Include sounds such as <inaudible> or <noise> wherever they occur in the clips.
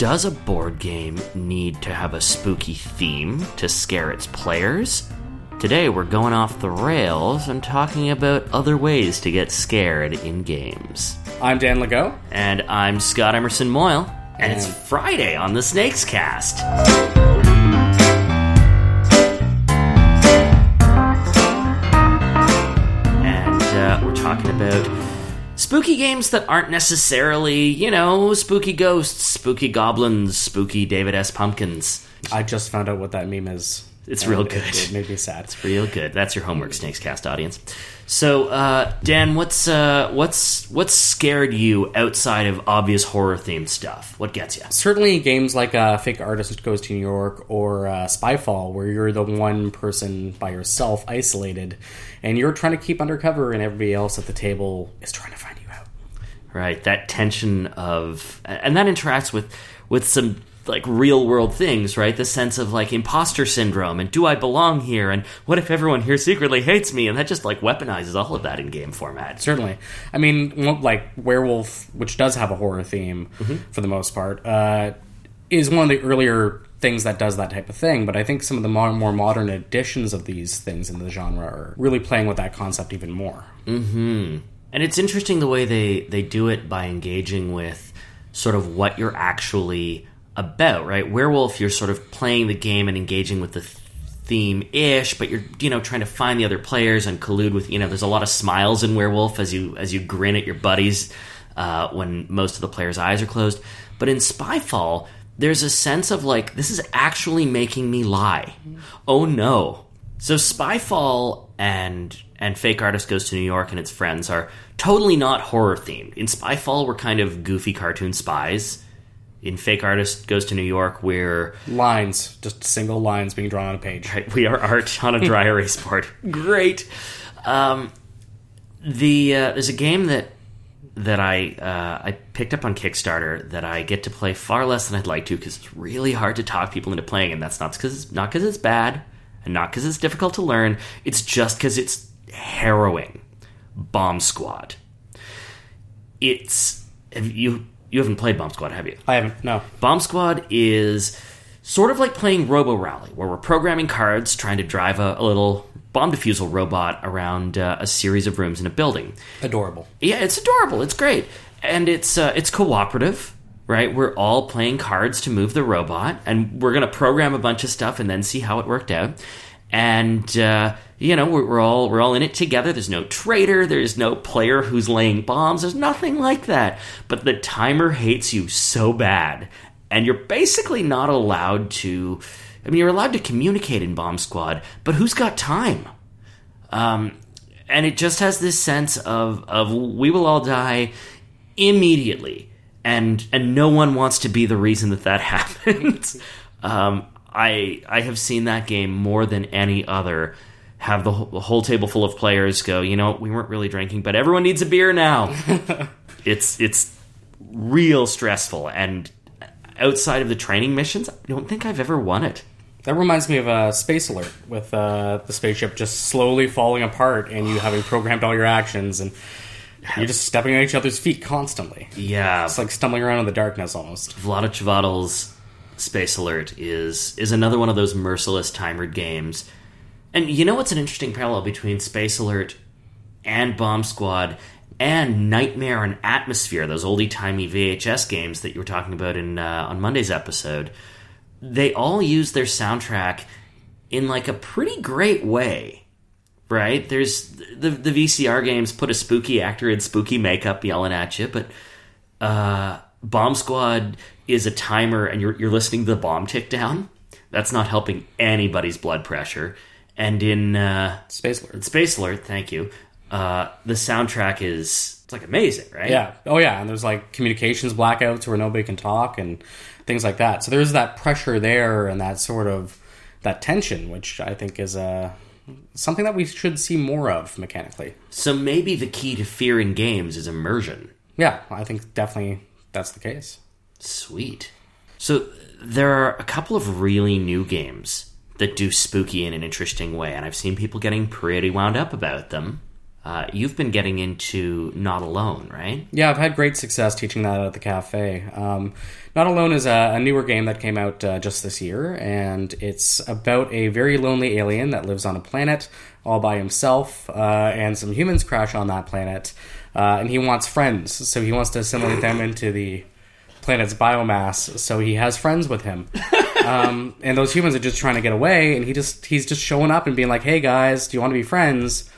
Does a board game need to have a spooky theme to scare its players? Today we're going off the rails and talking about other ways to get scared in games. I'm Dan Legault. And I'm Scott Emerson Moyle, and, it's Friday on the Snakes Cast. And uh, we're talking about spooky games that aren't necessarily, you know, spooky ghosts, spooky goblins, spooky David S. Pumpkins. I just found out what that meme is. It's real good. It, made me sad. It's real good. That's your homework, Snakes Cast audience. So, uh, Dan, what's uh, what's what's scared you outside of obvious horror themed stuff? What gets you? Certainly, games like uh, Fake Artist Goes to New York or uh, Spyfall, where you're the one person by yourself, isolated, and you're trying to keep undercover, and everybody else at the table is trying to find. Right, that tension of, and that interacts with with some like real world things, right? The sense of like imposter syndrome and do I belong here? And what if everyone here secretly hates me? And that just like weaponizes all of that in game format. Certainly, I mean, like Werewolf, which does have a horror theme for the most part, uh, is one of the earlier things that does that type of thing. But I think some of the more, more modern editions of these things in the genre are really playing with that concept even more. And it's interesting the way they they do it by engaging with sort of what you're actually about, right? Werewolf, you're sort of playing the game and engaging with the theme ish, but you're you know trying to find the other players and collude with you know. There's a lot of smiles in Werewolf as you as you grin at your buddies uh, when most of the players' eyes are closed. But in Spyfall, there's a sense of like this is actually making me lie. Oh no! So Spyfall and and Fake Artist Goes to New York and its friends are totally not horror themed. In Spyfall, we're kind of goofy cartoon spies. In Fake Artist Goes to New York, we're Lines, just single lines being drawn on a page. right, we are art on a dry <laughs> erase board. Great. Um, the uh, there's a game that that I uh, I picked up on Kickstarter that I get to play far less than I'd like to because it's really hard to talk people into playing, and that's not because not because it's bad and not because it's difficult to learn. It's just because it's harrowing. Bomb Squad. It's have you you haven't played Bomb Squad, have you? I haven't. No. Bomb Squad is sort of like playing Robo Rally, where we're programming cards, trying to drive a, a little bomb defusal robot around uh, a series of rooms in a building. Adorable. Yeah, it's adorable. It's great, and it's uh, it's cooperative. Right, we're all playing cards to move the robot, and we're gonna program a bunch of stuff and then see how it worked out. And uh, you know, we're, we're all we're all in it together. There's no traitor. There's no player who's laying bombs. There's nothing like that. But the timer hates you so bad, and you're basically not allowed to. I mean, you're allowed to communicate in Bomb Squad, but who's got time? Um, and it just has this sense of of we will all die immediately, and and no one wants to be the reason that that <laughs> happens. um, I I have seen that game more than any other. Have the whole, the whole table full of players go. You know, we weren't really drinking, but everyone needs a beer now. <laughs> it's it's real stressful, and outside of the training missions, I don't think I've ever won it. That reminds me of uh, Space Alert with uh, the spaceship just slowly falling apart and you having programmed all your actions and you're just stepping on each other's feet constantly. Yeah, It's like stumbling around in the darkness almost. Vlada Chvátil's Space Alert is is another one of those merciless timered games. And you know what's an interesting parallel between Space Alert and Bomb Squad and Nightmare and Atmosfear, those oldie timey VHS games that you were talking about in uh, on Monday's episode. They all use their soundtrack in like a pretty great way right? There's the the VCR games put a spooky actor in spooky makeup yelling at you, but uh, Bomb Squad is a timer, and you're you're listening to the bomb tick down. That's not helping anybody's blood pressure. And in uh, Space Alert. Space Alert, thank you. Uh, the soundtrack is it's like amazing, right? Yeah. Oh, yeah. And there's like communications blackouts where nobody can talk and things like that. So there's that pressure there and that sort of that tension, which I think is uh, something that we should see more of mechanically. So maybe the key to fear in games is immersion. Yeah, I think definitely that's the case. Sweet. So there are a couple of really new games that do spooky in an interesting way, and I've seen people getting pretty wound up about them. Uh, you've been getting into Not Alone, right? Yeah, I've had great success teaching that at the cafe. Um, Not Alone is a, a newer game that came out uh, just this year, and it's about a very lonely alien that lives on a planet all by himself, uh, and some humans crash on that planet, uh, and he wants friends, so he wants to assimilate them <laughs> into the planet's biomass, so he has friends with him. um, and those humans are just trying to get away, and he just he's just showing up and being like, "Hey guys, do you want to be friends?"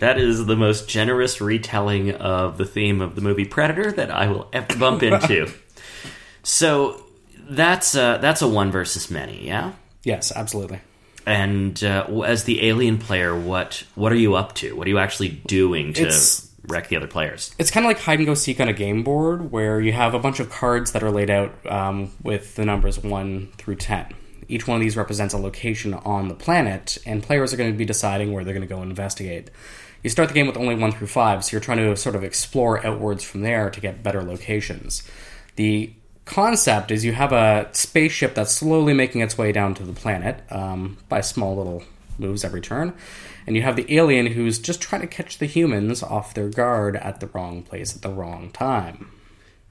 That is the most generous retelling of the theme of the movie Predator that I will ever bump into. <laughs> so that's uh, that's a one versus many, yeah. Yes, absolutely. And uh, as the alien player, what what are you up to? What are you actually doing to It's- wreck the other players? It's kind of like hide and go seek on a game board where you have a bunch of cards that are laid out um, with the numbers 1 through 10. Each one of these represents a location on the planet, and players are going to be deciding where they're going to go investigate. You start the game with only 1 through 5, so you're trying to sort of explore outwards from there to get better locations. The concept is you have a spaceship that's slowly making its way down to the planet um, by small little moves every turn. And you have the alien who's just trying to catch the humans off their guard at the wrong place at the wrong time.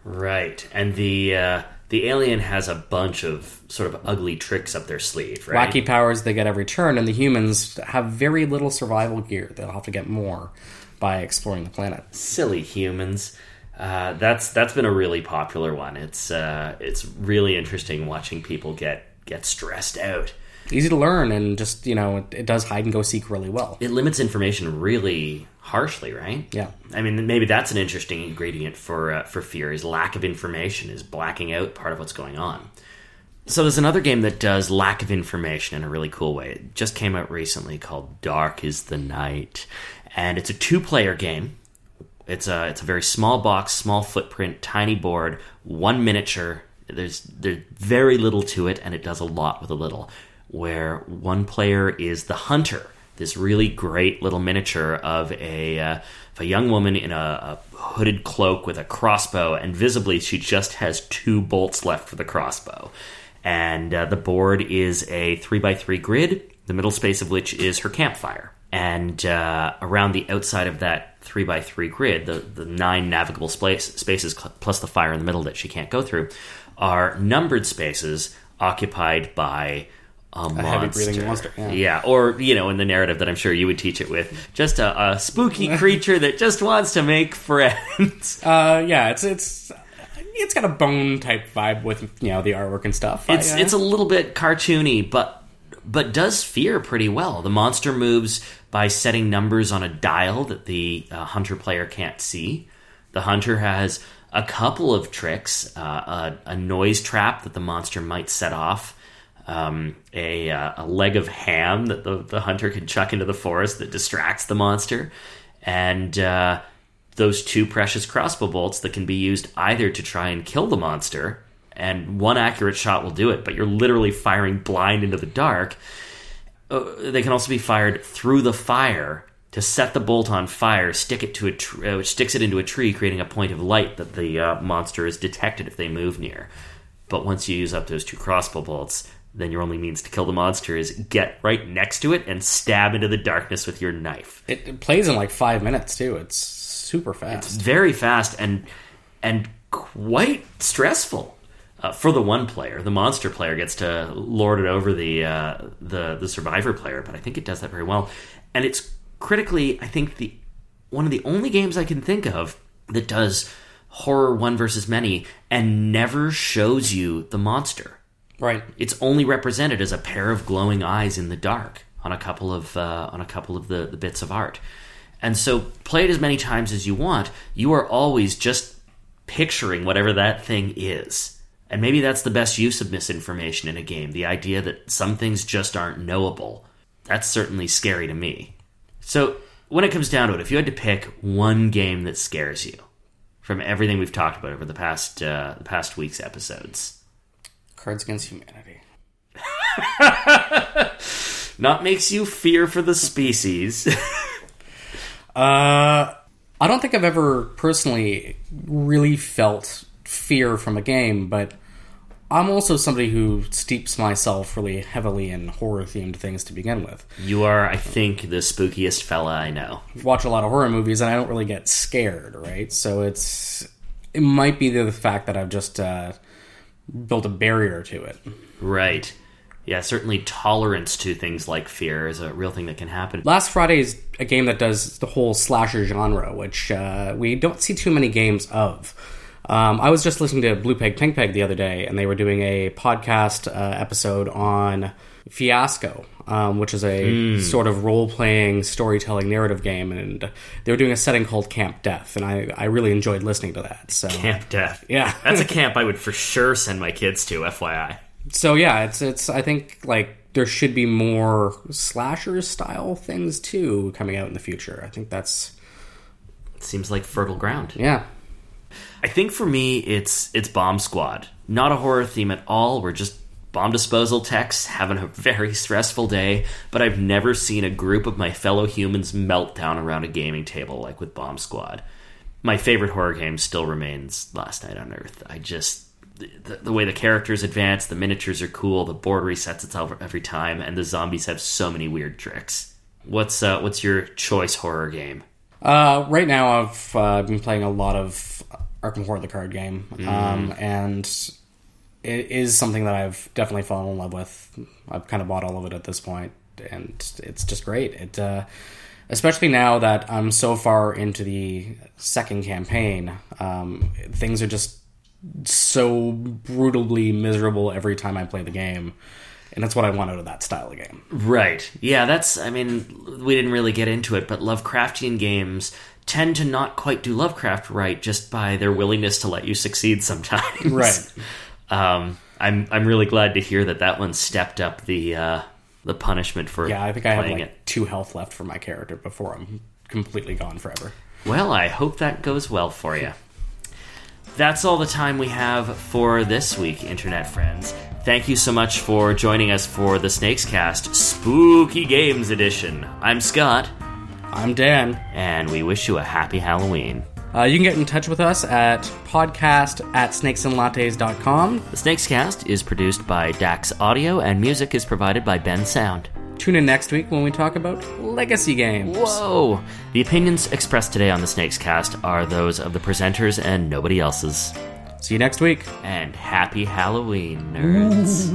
Right, and the uh, the alien has a bunch of sort of ugly tricks up their sleeve, right? Wacky powers they get every turn, and the humans have very little survival gear. They'll have to get more by exploring the planet. silly humans. Uh, that's that's been a really popular one. It's uh, it's really interesting watching people get get stressed out. Easy to learn, and just, you know, it, it does hide and go seek really well. It limits information really harshly, right? Yeah. I mean, maybe that's an interesting ingredient for uh, for fear is lack of information, is blacking out part of what's going on. So there's another game that does lack of information in a really cool way. It just came out recently called Dark is the Night, and it's a two-player game. It's a it's a very small box, small footprint, tiny board, one miniature. There's there's very little to it, and it does a lot with a little. Where one player is the hunter, this really great little miniature of a uh, of a young woman in a, a hooded cloak with a crossbow, and visibly she just has two bolts left for the crossbow. And uh, the board is a three by three grid, the middle space of which is her campfire and uh, around the outside of that three by three grid, the, the nine navigable space, spaces plus the fire in the middle that she can't go through, are numbered spaces occupied by a, monster. heavy breathing monster, yeah. or you know, in the narrative that I'm sure you would teach it with, just a, a spooky <laughs> creature that just wants to make friends. <laughs> Uh, yeah, it's it's it's got a bone type vibe with you know the artwork and stuff. It's I, uh, it's a little bit cartoony, but but does fear pretty well. The monster moves by setting numbers on a dial that the uh, hunter player can't see. The hunter has a couple of tricks: uh, a, a noise trap that the monster might set off, um, a uh, a leg of ham that the, the hunter can chuck into the forest that distracts the monster, and uh, those two precious crossbow bolts that can be used either to try and kill the monster, and one accurate shot will do it, but you're literally firing blind into the dark. Uh, they can also be fired through the fire to set the bolt on fire, stick it to a tr- uh, which sticks it into a tree, creating a point of light that the uh, monster is detected if they move near. But once you use up those two crossbow bolts, then your only means to kill the monster is get right next to it and stab into the darkness with your knife. it, it plays in like five minutes too. It's super fast. It's very fast and and quite stressful uh, for the one player. The monster player gets to lord it over the uh, the the survivor player, but I think it does that very well. And it's critically, I think the one of the only games I can think of that does horror one versus many and never shows you the monster. Right. It's only represented as a pair of glowing eyes in the dark on a couple of uh, on a couple of the, the bits of art. And so play it as many times as you want. You are always just picturing whatever that thing is. And maybe that's the best use of misinformation in a game. The idea that some things just aren't knowable. That's certainly scary to me. So when it comes down to it, if you had to pick one game that scares you from everything we've talked about over the past uh, the past week's episodes, Cards Against Humanity. <laughs> not makes you fear for the species. <laughs> Uh, I don't think I've ever personally really felt fear from a game, but I'm also somebody who steeps myself really heavily in horror themed things to begin with. You are, I think, the spookiest fella I know. Watch a lot of horror movies and I don't really get scared, right? So it's it might be the fact that I've just uh, built a barrier to it. Right. Yeah, certainly tolerance to things like fear is a real thing that can happen. Last Friday is a game that does the whole slasher genre, which uh, we don't see too many games of. Um, I was just listening to Blue Peg Pink Peg the other day, and they were doing a podcast uh, episode on Fiasco, um, which is a sort of role playing storytelling narrative game, and they were doing a setting called Camp Death, and I, I really enjoyed listening to that. So Camp Death. Yeah. That's a <laughs> camp I would for sure send my kids to, FYI. so yeah, it's it's I think like there should be more slasher style things too coming out in the future. I think that's Seems like fertile ground. yeah. I think for me, it's it's Bomb Squad. Not a horror theme at all. We're just bomb disposal techs having a very stressful day, but I've never seen a group of my fellow humans melt down around a gaming table like with Bomb Squad. My favorite horror game still remains Last Night on Earth. I just the, the way the characters advance, the miniatures are cool, the board resets itself every time, and the zombies have so many weird tricks. What's uh, what's your choice horror game? Uh, right now, I've uh, been playing a lot of Arkham Horror, the card game, um, and it is something that I've definitely fallen in love with. I've kind of bought all of it at this point, and it's just great. It, uh, especially now that I'm so far into the second campaign, um, things are just so brutally miserable every time I play the game. And that's what I want out of that style of game. Right. Yeah, that's, I mean, we didn't really get into it, but Lovecraftian games tend to not quite do Lovecraft right just by their willingness to let you succeed sometimes. Right. <laughs> Um, I'm, I'm really glad to hear that that one stepped up the, uh, the punishment for Yeah, I think I have like it. two health left for my character before I'm completely gone forever. Well, I hope that goes well for you. That's all the time we have for this week, Internet friends. Thank you so much for joining us for the Snakes Cast Spooky Games Edition. I'm Scott, I'm Dan. and we wish you a happy Halloween. Uh, you can get in touch with us at podcast at snakesandlattes.com. The Snakes Cast is produced by Dax Audio, and music is provided by Bensound. Tune in next week when we talk about legacy games. Whoa! The opinions expressed today on the Snakes Cast are those of the presenters and nobody else's. See you next week. And happy Halloween, nerds.